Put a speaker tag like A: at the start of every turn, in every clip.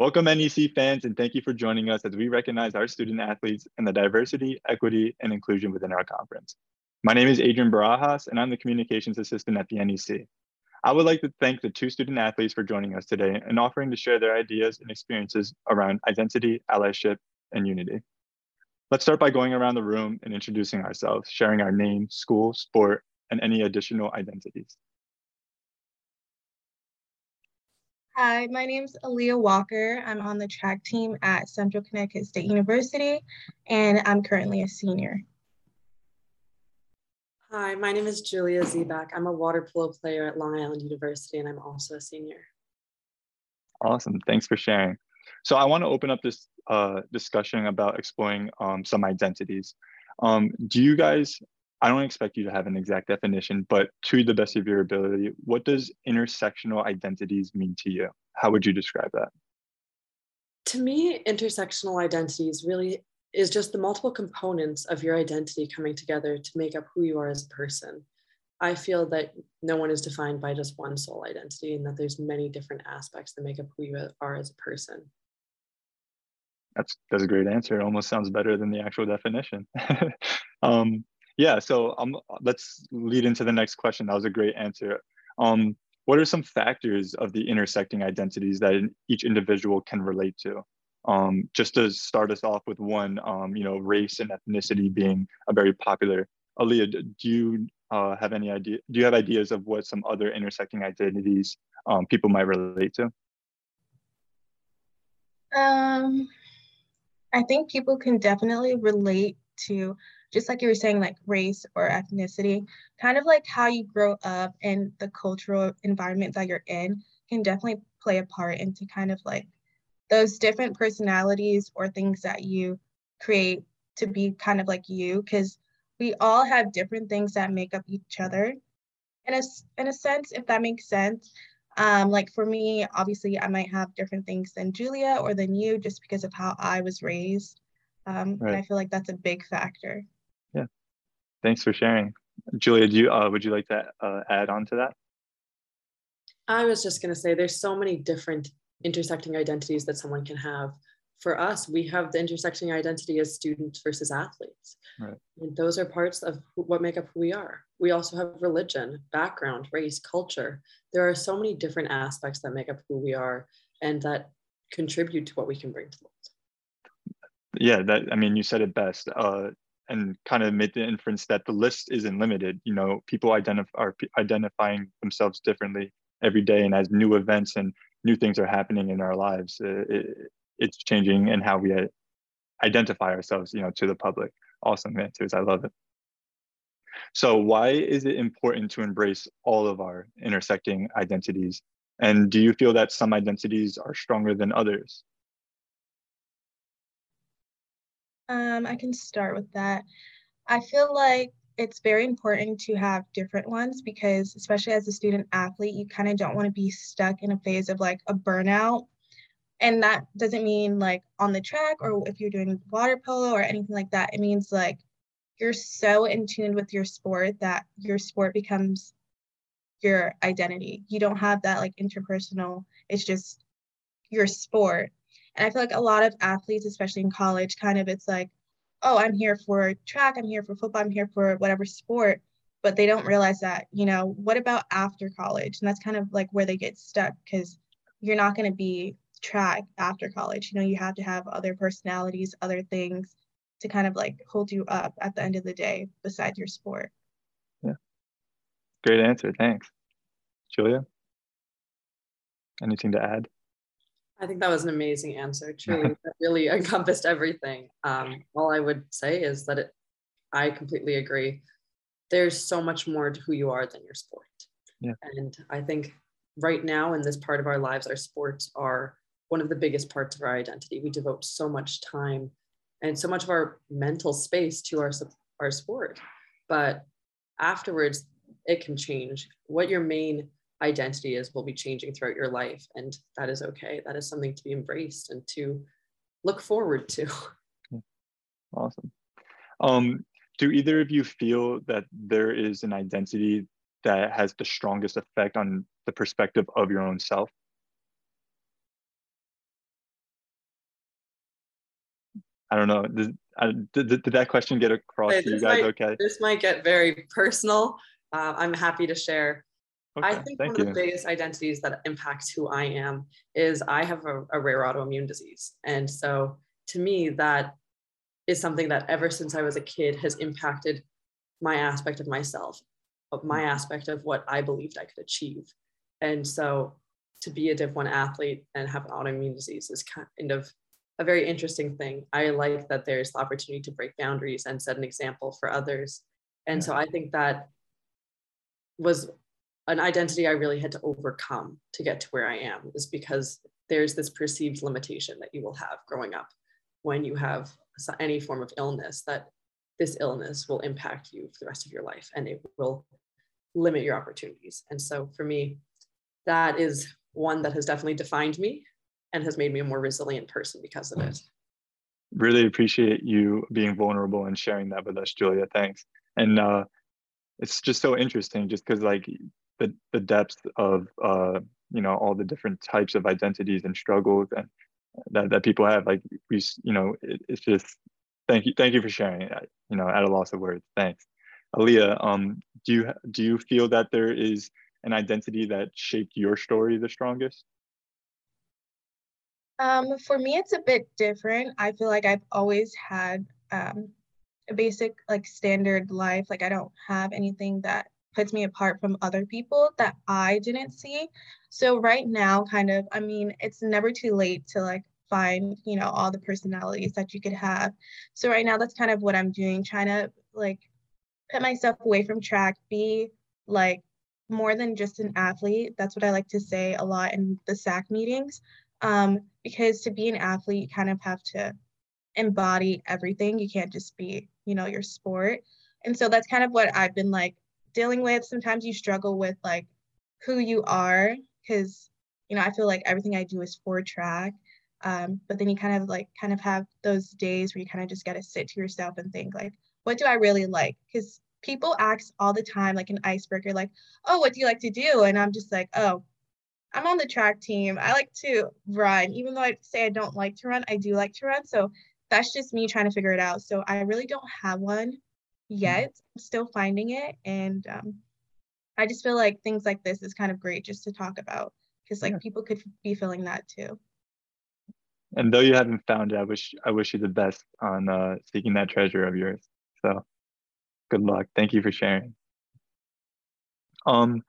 A: Welcome NEC fans and thank you for joining us as we recognize our student athletes and the diversity, equity, and inclusion within our conference. My name is Adrian Barajas and I'm the communications assistant at the NEC. I would like to thank the two student athletes for joining us today and offering to share their ideas and experiences around identity, allyship, and unity. Let's start by going around the room and introducing ourselves, sharing our name, school, sport, and any additional identities.
B: Hi, my name is Aaliyah Walker. I'm on the track team at Central Connecticut State University, and I'm currently a senior.
C: Hi, my name is Julia Zebak. I'm a water polo player at Long Island University, and I'm also a senior.
A: Awesome. Thanks for sharing. So I want to open up this uh, discussion about exploring um, some identities. Um, do you guys I don't expect you to have an exact definition, but to the best of your ability, what does intersectional identities mean to you? How would you describe that?
C: To me, intersectional identities really is just the multiple components of your identity coming together to make up who you are as a person. I feel that no one is defined by just one sole identity and that there's many different aspects that make up who you are as a person.
A: That's that's a great answer. It almost sounds better than the actual definition. um, yeah, so um, let's lead into the next question. That was a great answer. Um, what are some factors of the intersecting identities that each individual can relate to? Um, just to start us off with one, um, you know, race and ethnicity being a very popular. Aaliyah, do you uh, have any idea? Do you have ideas of what some other intersecting identities um, people might relate to?
B: Um, I think people can definitely relate to just like you were saying, like race or ethnicity, kind of like how you grow up and the cultural environment that you're in can definitely play a part into kind of like those different personalities or things that you create to be kind of like you because we all have different things that make up each other. In a, in a sense if that makes sense um, like for me obviously i might have different things than julia or than you just because of how i was raised. Um, right. and i feel like that's a big factor
A: Thanks for sharing. Julia, do you, uh, would you like to uh, add on to that?
C: I was just going to say there's so many different intersecting identities that someone can have. For us, we have the intersecting identity as students versus athletes. Right. And those are parts of what make up who we are. We also have religion, background, race, culture. There are so many different aspects that make up who we are and that contribute to what we can bring to the world.
A: Yeah, that I mean, you said it best. Uh, and kind of made the inference that the list isn't limited. You know, people identify are identifying themselves differently every day, and as new events and new things are happening in our lives, uh, it, it's changing in how we uh, identify ourselves. You know, to the public. Awesome answers. I love it. So, why is it important to embrace all of our intersecting identities? And do you feel that some identities are stronger than others?
B: Um, I can start with that. I feel like it's very important to have different ones because especially as a student athlete, you kind of don't want to be stuck in a phase of like a burnout. And that doesn't mean like on the track or if you're doing water polo or anything like that. It means like you're so in tune with your sport that your sport becomes your identity. You don't have that like interpersonal, it's just your sport. And I feel like a lot of athletes, especially in college, kind of it's like, oh, I'm here for track, I'm here for football, I'm here for whatever sport. But they don't realize that, you know, what about after college? And that's kind of like where they get stuck because you're not going to be track after college. You know, you have to have other personalities, other things to kind of like hold you up at the end of the day besides your sport.
A: Yeah. Great answer. Thanks. Julia? Anything to add?
C: I think that was an amazing answer. Truly, that really encompassed everything. Um, all I would say is that it, I completely agree. There's so much more to who you are than your sport. Yeah. And I think right now in this part of our lives, our sports are one of the biggest parts of our identity. We devote so much time and so much of our mental space to our our sport. But afterwards, it can change. What your main identity is will be changing throughout your life and that is okay that is something to be embraced and to look forward to
A: awesome um, do either of you feel that there is an identity that has the strongest effect on the perspective of your own self I don't know. Did, did, did, that question get across to you guys?
C: Might,
A: okay.
C: This might get very personal. Uh, I'm happy to share. Okay, I think one of the biggest identities that impacts who I am is I have a, a rare autoimmune disease. And so to me, that is something that ever since I was a kid has impacted my aspect of myself, of my mm-hmm. aspect of what I believed I could achieve. And so to be a Div 1 athlete and have an autoimmune disease is kind of a very interesting thing. I like that there's the opportunity to break boundaries and set an example for others. And yeah. so I think that was an identity I really had to overcome to get to where I am, is because there's this perceived limitation that you will have growing up when you have any form of illness, that this illness will impact you for the rest of your life and it will limit your opportunities. And so for me, that is one that has definitely defined me and has made me a more resilient person because of it.
A: Really appreciate you being vulnerable and sharing that with us, Julia. Thanks. And uh, it's just so interesting, just because like the the depth of uh, you know all the different types of identities and struggles and that, that people have. Like we, you know, it, it's just thank you, thank you for sharing. It, you know, at a loss of words. Thanks, Aaliyah. Um, do you do you feel that there is an identity that shaped your story the strongest?
B: Um, for me, it's a bit different. I feel like I've always had um, a basic, like standard life. Like I don't have anything that puts me apart from other people that I didn't see. So right now, kind of, I mean, it's never too late to like find, you know, all the personalities that you could have. So right now, that's kind of what I'm doing, trying to like put myself away from track, be like more than just an athlete. That's what I like to say a lot in the SAC meetings. Um, because to be an athlete, you kind of have to embody everything. You can't just be, you know, your sport. And so that's kind of what I've been like dealing with. Sometimes you struggle with like who you are because, you know, I feel like everything I do is for track. Um, but then you kind of like kind of have those days where you kind of just got to sit to yourself and think like, what do I really like? Because people ask all the time, like an icebreaker, like, oh, what do you like to do? And I'm just like, oh, I'm on the track team. I like to run. Even though I say I don't like to run, I do like to run. So that's just me trying to figure it out. So I really don't have one yet. I'm still finding it. And um, I just feel like things like this is kind of great just to talk about because like yeah. people could be feeling that too.
A: And though you haven't found it, I wish I wish you the best on uh, seeking that treasure of yours. So good luck. Thank you for sharing. Um,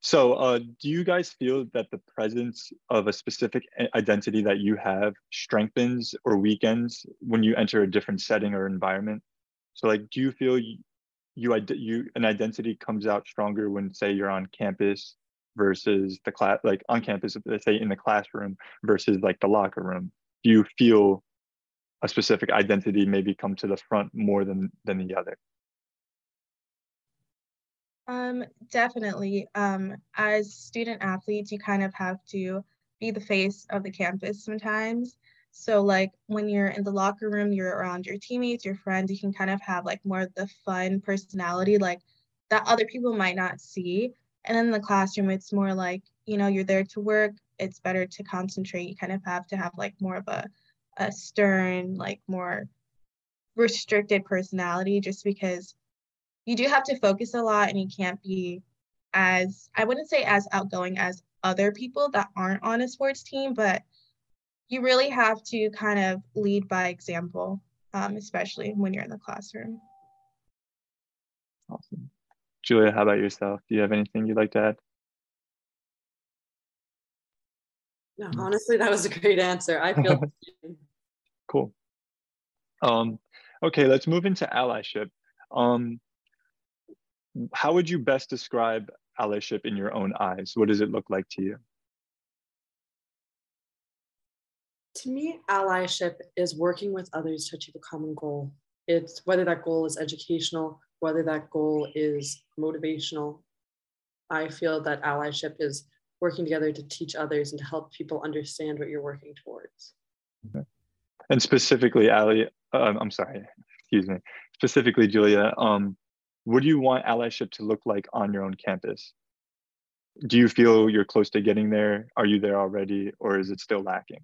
A: so uh, do you guys feel that the presence of a specific identity that you have strengthens or weakens when you enter a different setting or environment? So like, do you feel you, you, you an identity comes out stronger when say you're on campus versus the class, like on campus, let's say in the classroom versus like the locker room? Do you feel a specific identity maybe come to the front more than than the other?
B: Um, definitely. Um, as student athletes, you kind of have to be the face of the campus sometimes. So like when you're in the locker room, you're around your teammates, your friends, you can kind of have like more of the fun personality like that other people might not see. And in the classroom, it's more like, you know, you're there to work. It's better to concentrate. You kind of have to have like more of a, a stern, like more restricted personality just because you do have to focus a lot and you can't be as I wouldn't say as outgoing as other people that aren't on a sports team, but you really have to kind of lead by example, um, especially when you're in the classroom.
A: Awesome. Julia, how about yourself? Do you have anything you'd like to add?
C: No, honestly, that was a great answer. I feel
A: cool. Um, okay, let's move into allyship. Um, how would you best describe allyship in your own eyes? What does it look like to you?
C: To me, allyship is working with others to achieve a common goal. It's whether that goal is educational, whether that goal is motivational. I feel that allyship is working together to teach others and to help people understand what you're working towards.
A: Okay. And specifically, Ali, uh, I'm sorry, excuse me, specifically, Julia, um, what do you want allyship to look like on your own campus? Do you feel you're close to getting there? Are you there already, or is it still lacking?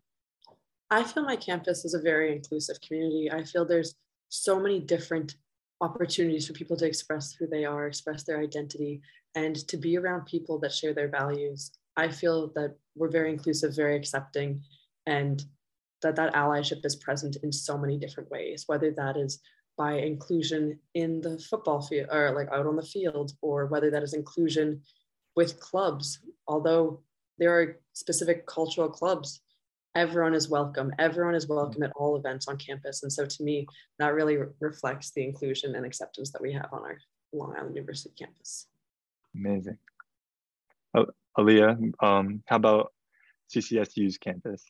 C: I feel my campus is a very inclusive community. I feel there's so many different opportunities for people to express who they are, express their identity, and to be around people that share their values. I feel that we're very inclusive, very accepting, and that that allyship is present in so many different ways, whether that is by inclusion in the football field or like out on the field, or whether that is inclusion with clubs. Although there are specific cultural clubs, everyone is welcome. Everyone is welcome at all events on campus. And so to me, that really re- reflects the inclusion and acceptance that we have on our Long Island University campus.
A: Amazing. Oh, Aaliyah, um, how about CCSU's campus?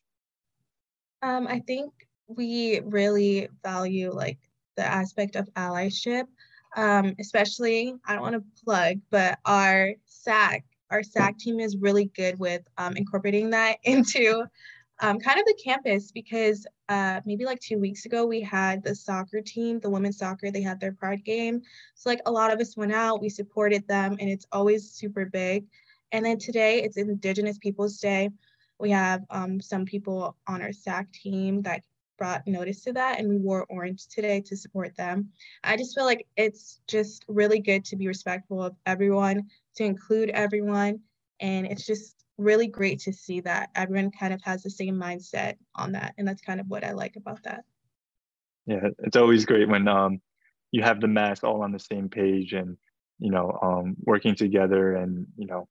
B: Um, I think we really value like the aspect of allyship, um, especially I don't want to plug, but our SAC, our SAC team is really good with um, incorporating that into um, kind of the campus because uh, maybe like two weeks ago we had the soccer team, the women's soccer, they had their pride game. So like a lot of us went out, we supported them, and it's always super big. And then today it's Indigenous Peoples Day. We have um, some people on our SAC team that brought notice to that, and we wore orange today to support them. I just feel like it's just really good to be respectful of everyone, to include everyone, and it's just really great to see that everyone kind of has the same mindset on that, and that's kind of what I like about that.
A: Yeah, it's always great when um, you have the mass all on the same page and you know um, working together and you know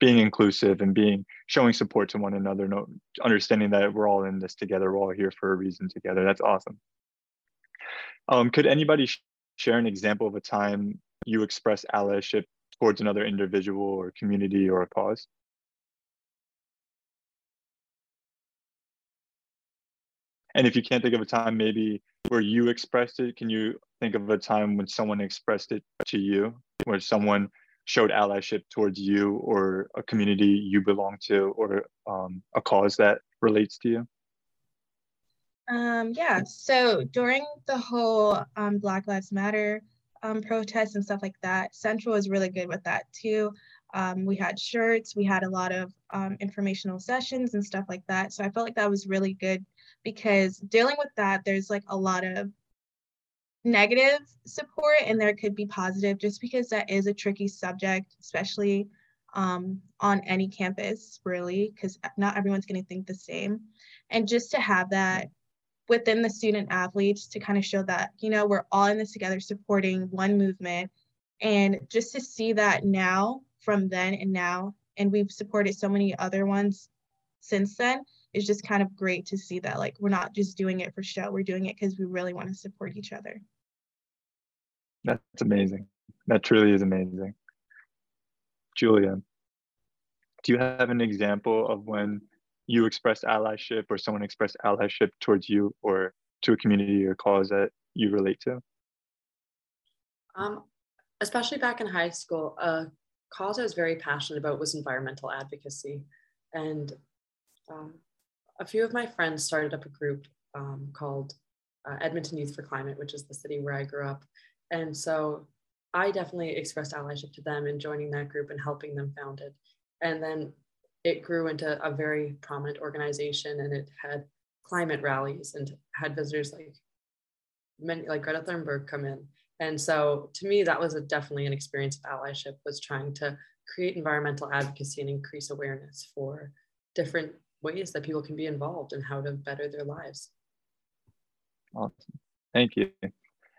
A: being inclusive and being showing support to one another no, understanding that we're all in this together we're all here for a reason together. That's awesome. Um, could anybody sh- share an example of a time you express allyship towards another individual or community or a cause and if you can't think of a time maybe where you expressed it can you think of a time when someone expressed it to you where someone showed allyship towards you or a community you belong to or um, a cause that relates to you?
B: Um, yeah, so during the whole um, Black Lives Matter um, protests and stuff like that, Central was really good with that too. Um, we had shirts, we had a lot of um, informational sessions and stuff like that. So I felt like that was really good because dealing with that, there's like a lot of negative support and there could be positive just because that is a tricky subject, especially um, on any campus, really, because not everyone's going to think the same. And just to have that within the student athletes to kind of show that, you know, we're all in this together supporting one movement. And just to see that now from then and now, and we've supported so many other ones since then, is just kind of great to see that like we're not just doing it for show we're doing it because we really want to support each other.
A: That's amazing. That truly is amazing. Julia do you have an example of when you expressed allyship or someone expressed allyship towards you or to a community or cause that you relate to?
C: Um, especially back in high school a cause i was very passionate about was environmental advocacy. And um, a few of my friends started up a group um, called uh, Edmonton Youth for Climate, which is the city where I grew up. And so I definitely expressed allyship to them in joining that group and helping them found it. And then it grew into a very prominent organization and it had climate rallies and had visitors like many like Greta Thunberg come in. And so to me, that was a, definitely an experience of allyship was trying to create environmental advocacy and increase awareness for different ways that people can be involved and how to better their lives.
A: Awesome. Thank you.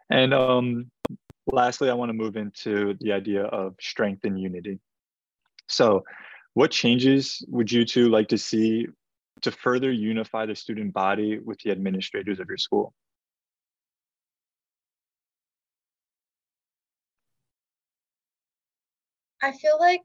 A: And um, lastly, I want to move into the idea of strength and unity. So, what changes would you two like to see to further unify the student body with the administrators of your school?
B: I feel like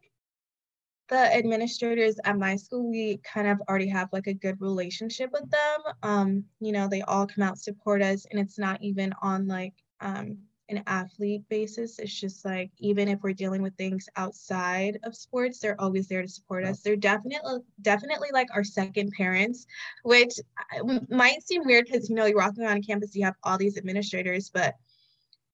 B: the administrators at my school, we kind of already have like a good relationship with them. Um, you know, they all come out support us, and it's not even on like um, an athlete basis. It's just like even if we're dealing with things outside of sports, they're always there to support us. They're definitely definitely like our second parents, which uh, might seem weird because you know you're walking around campus, you have all these administrators, but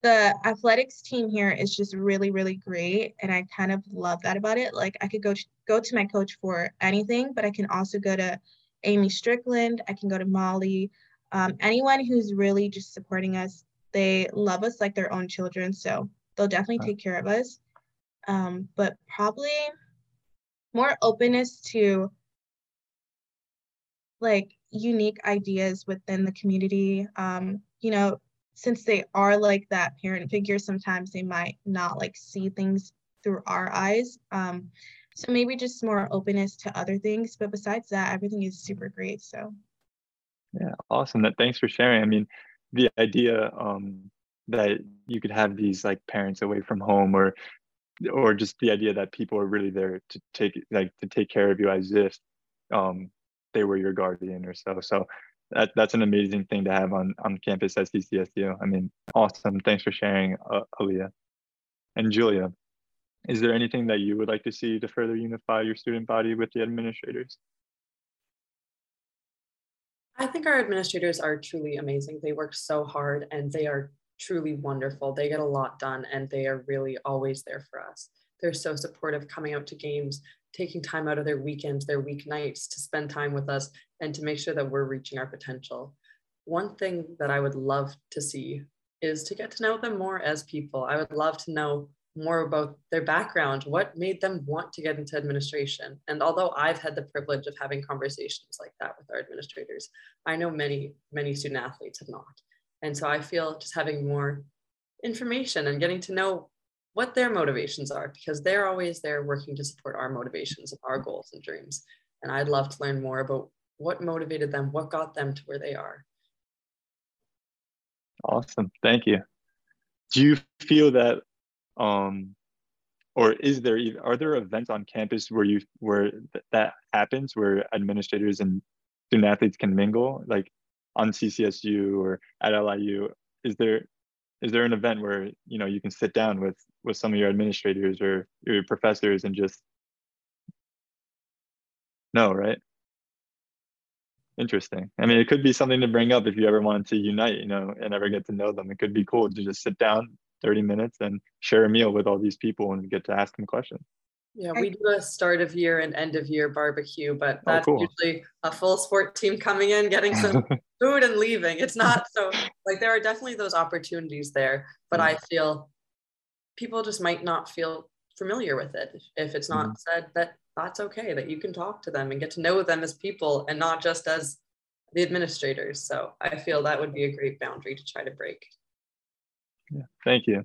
B: the athletics team here is just really really great and i kind of love that about it like i could go go to my coach for anything but i can also go to Amy Strickland. I can go to Molly. Um, anyone who's really just supporting us, they love us like their own children. So they'll definitely take care of us. Um, but probably more openness to like unique ideas within the community. Um, you know, since they are like that parent figure, sometimes they might not like see things through our eyes. Um, so maybe just more openness to other things. But besides that, everything is super great. So
A: yeah, awesome. That thanks for sharing. I mean, the idea um, that you could have these like parents away from home or or just the idea that people are really there to take like to take care of you as if um, they were your guardian or so. So that, that's an amazing thing to have on, on campus at CCSU. I mean, awesome. Thanks for sharing, uh, Aaliyah. And Julia, is there anything that you would like to see to further unify your student body with the administrators?
C: I think our administrators are truly amazing. They work so hard and they are truly wonderful. They get a lot done and they are really always there for us. They're so supportive coming out to games, taking time out of their weekends, their weeknights to spend time with us and to make sure that we're reaching our potential. One thing that I would love to see is to get to know them more as people. I would love to know more about their background, what made them want to get into administration. And although I've had the privilege of having conversations like that with our administrators, I know many, many student athletes have not. And so I feel just having more information and getting to know what their motivations are because they're always there working to support our motivations and our goals and dreams. And I'd love to learn more about what motivated them, what got them to where they are.
A: Awesome. Thank you. Do you feel that um or is there are there events on campus where you where th- that happens where administrators and student athletes can mingle like on CCSU or at LIU is there is there an event where you know you can sit down with with some of your administrators or your professors and just no right interesting. I mean it could be something to bring up if you ever wanted to unite you know and ever get to know them. It could be cool to just sit down 30 minutes and share a meal with all these people and get to ask them questions.
C: Yeah, we do a start of year and end of year barbecue, but oh, that's oh, cool. usually a full sport team coming in, getting some food and leaving. It's not so like there are definitely those opportunities there, but I feel people just might not feel familiar with it if it's not mm. said that that's okay, that you can talk to them and get to know them as people and not just as the administrators. So I feel that would be a great boundary to try to break.
A: Yeah, thank you.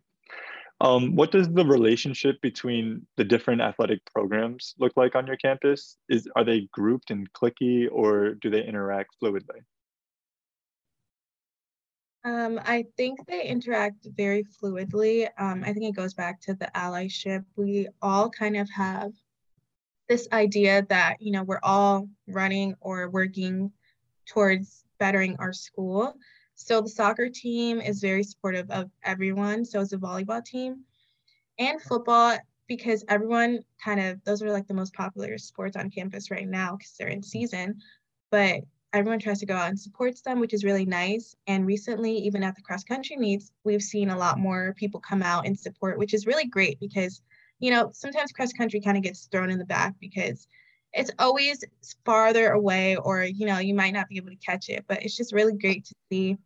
A: Um, what does the relationship between the different athletic programs look like on your campus? Is are they grouped and clicky, or do they interact fluidly?
B: Um, I think they interact very fluidly. Um, I think it goes back to the allyship. We all kind of have this idea that you know we're all running or working towards bettering our school. So the soccer team is very supportive of everyone. So is the volleyball team and football because everyone kind of those are like the most popular sports on campus right now because they're in season. But everyone tries to go out and supports them, which is really nice. And recently, even at the cross country meets, we've seen a lot more people come out and support, which is really great because, you know, sometimes cross country kind of gets thrown in the back because it's always farther away or, you know, you might not be able to catch it. But it's just really great to see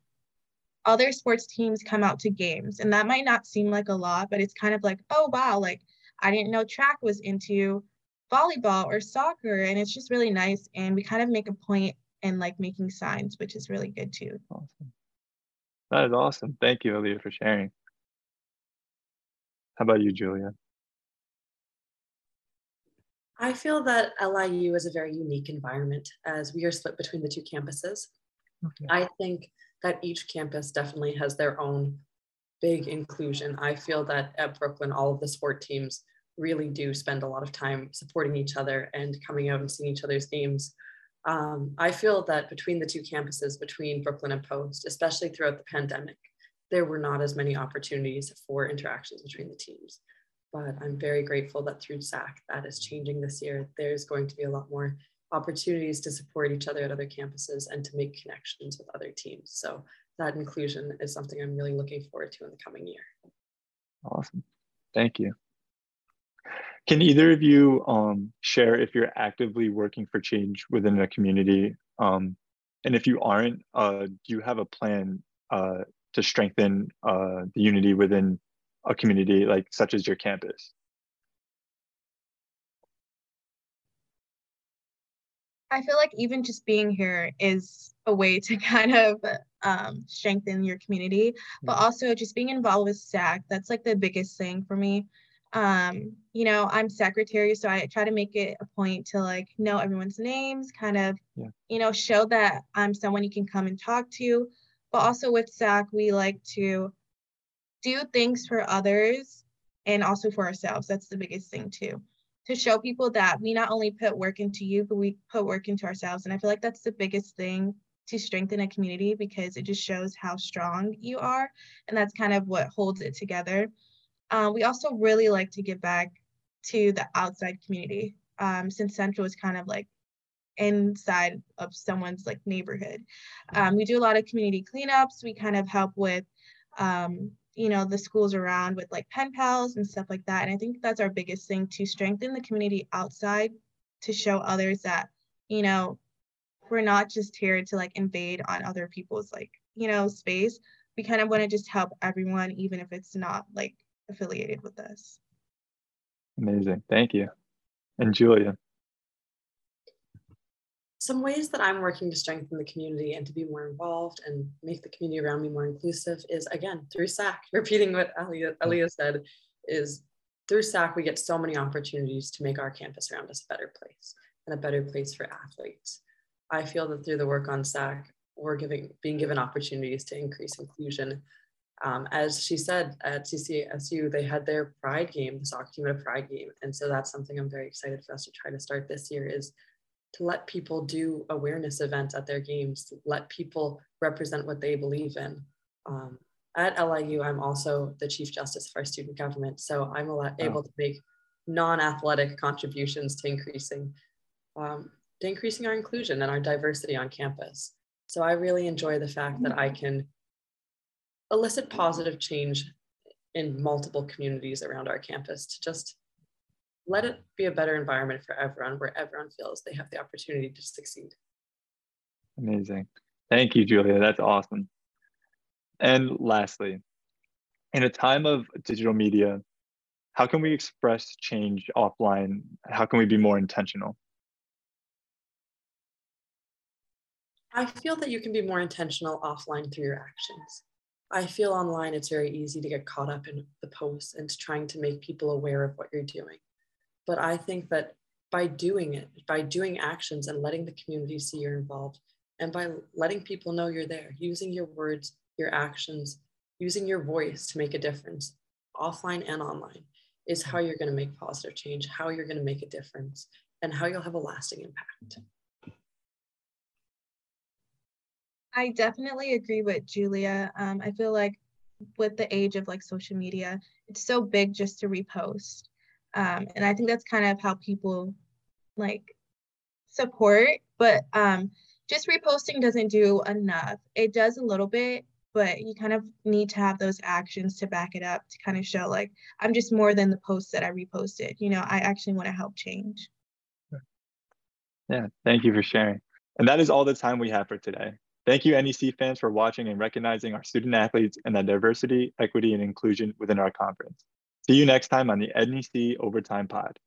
B: other sports teams come out to games. And that might not seem like a lot, but it's kind of like, oh, wow, like I didn't know track was into volleyball or soccer. And it's just really nice. And we kind of make a point in like making signs, which is really good too.
A: Awesome. That is awesome. Thank you, Aaliyah, for sharing. How about you, Julia?
C: I feel that LIU is a very unique environment as we are split between the two campuses. Okay. I think that each campus definitely has their own big inclusion. I feel that at Brooklyn, all of the sport teams really do spend a lot of time supporting each other and coming out and seeing each other's games. Um, I feel that between the two campuses, between Brooklyn and Post, especially throughout the pandemic, there were not as many opportunities for interactions between the teams. But I'm very grateful that through SAC, that is changing this year. There's going to be a lot more opportunities to support each other at other campuses and to make connections with other teams. So that inclusion is something I'm really looking forward to in the coming year.
A: Awesome. Thank you. Can either of you um, share if you're actively working for change within a community? Um, and if you aren't, uh, do you have a plan uh, to strengthen uh, the unity within a community like such as your campus?
B: I feel like even just being here is a way to kind of um, strengthen your community, but also just being involved with SAC. That's like the biggest thing for me. Um, you know, I'm secretary, so I try to make it a point to like know everyone's names, kind of, yeah. you know, show that I'm someone you can come and talk to. But also with SAC, we like to do things for others and also for ourselves. That's the biggest thing too. To show people that we not only put work into you, but we put work into ourselves. And I feel like that's the biggest thing to strengthen a community because it just shows how strong you are. And that's kind of what holds it together. Uh, we also really like to give back to the outside community um, since Central is kind of like inside of someone's like neighborhood. Um, we do a lot of community cleanups. We kind of help with, um, you know, the schools around with like pen pals and stuff like that. And I think that's our biggest thing to strengthen the community outside to show others that, you know, we're not just here to like invade on other people's like, you know, space. We kind of want to just help everyone, even if it's not like affiliated with us.
A: Amazing. Thank you. And Julia.
C: Some ways that I'm working to strengthen the community and to be more involved and make the community around me more inclusive is again through SAC. Repeating what Aaliyah said is through SAC, we get so many opportunities to make our campus around us a better place and a better place for athletes. I feel that through the work on SAC, we're giving being given opportunities to increase inclusion. Um, as she said at CCSU, they had their Pride game, the soccer team had a Pride game, and so that's something I'm very excited for us to try to start this year. Is to let people do awareness events at their games, let people represent what they believe in. Um, at LIU, I'm also the Chief Justice of our student government, so I'm able to make non-athletic contributions to increasing um, to increasing our inclusion and our diversity on campus. So I really enjoy the fact that I can elicit positive change in multiple communities around our campus to just let it be a better environment for everyone where everyone feels they have the opportunity to succeed.
A: Amazing. Thank you, Julia. That's awesome. And lastly, in a time of digital media, how can we express change offline? How can we be more intentional?
C: I feel that you can be more intentional offline through your actions. I feel online it's very easy to get caught up in the posts and trying to make people aware of what you're doing. But I think that by doing it, by doing actions and letting the community see you're involved, and by letting people know you're there, using your words, your actions, using your voice to make a difference, offline and online, is how you're going to make positive change, how you're going to make a difference, and how you'll have a lasting impact.
B: I definitely agree with Julia. Um, I feel like with the age of like social media, it's so big just to repost. Um, and I think that's kind of how people like support, but um, just reposting doesn't do enough. It does a little bit, but you kind of need to have those actions to back it up to kind of show like I'm just more than the posts that I reposted. You know, I actually want to help change.
A: Yeah, thank you for sharing. And that is all the time we have for today. Thank you, NEC fans, for watching and recognizing our student athletes and the diversity, equity, and inclusion within our conference. See you next time on the NEC Overtime Pod.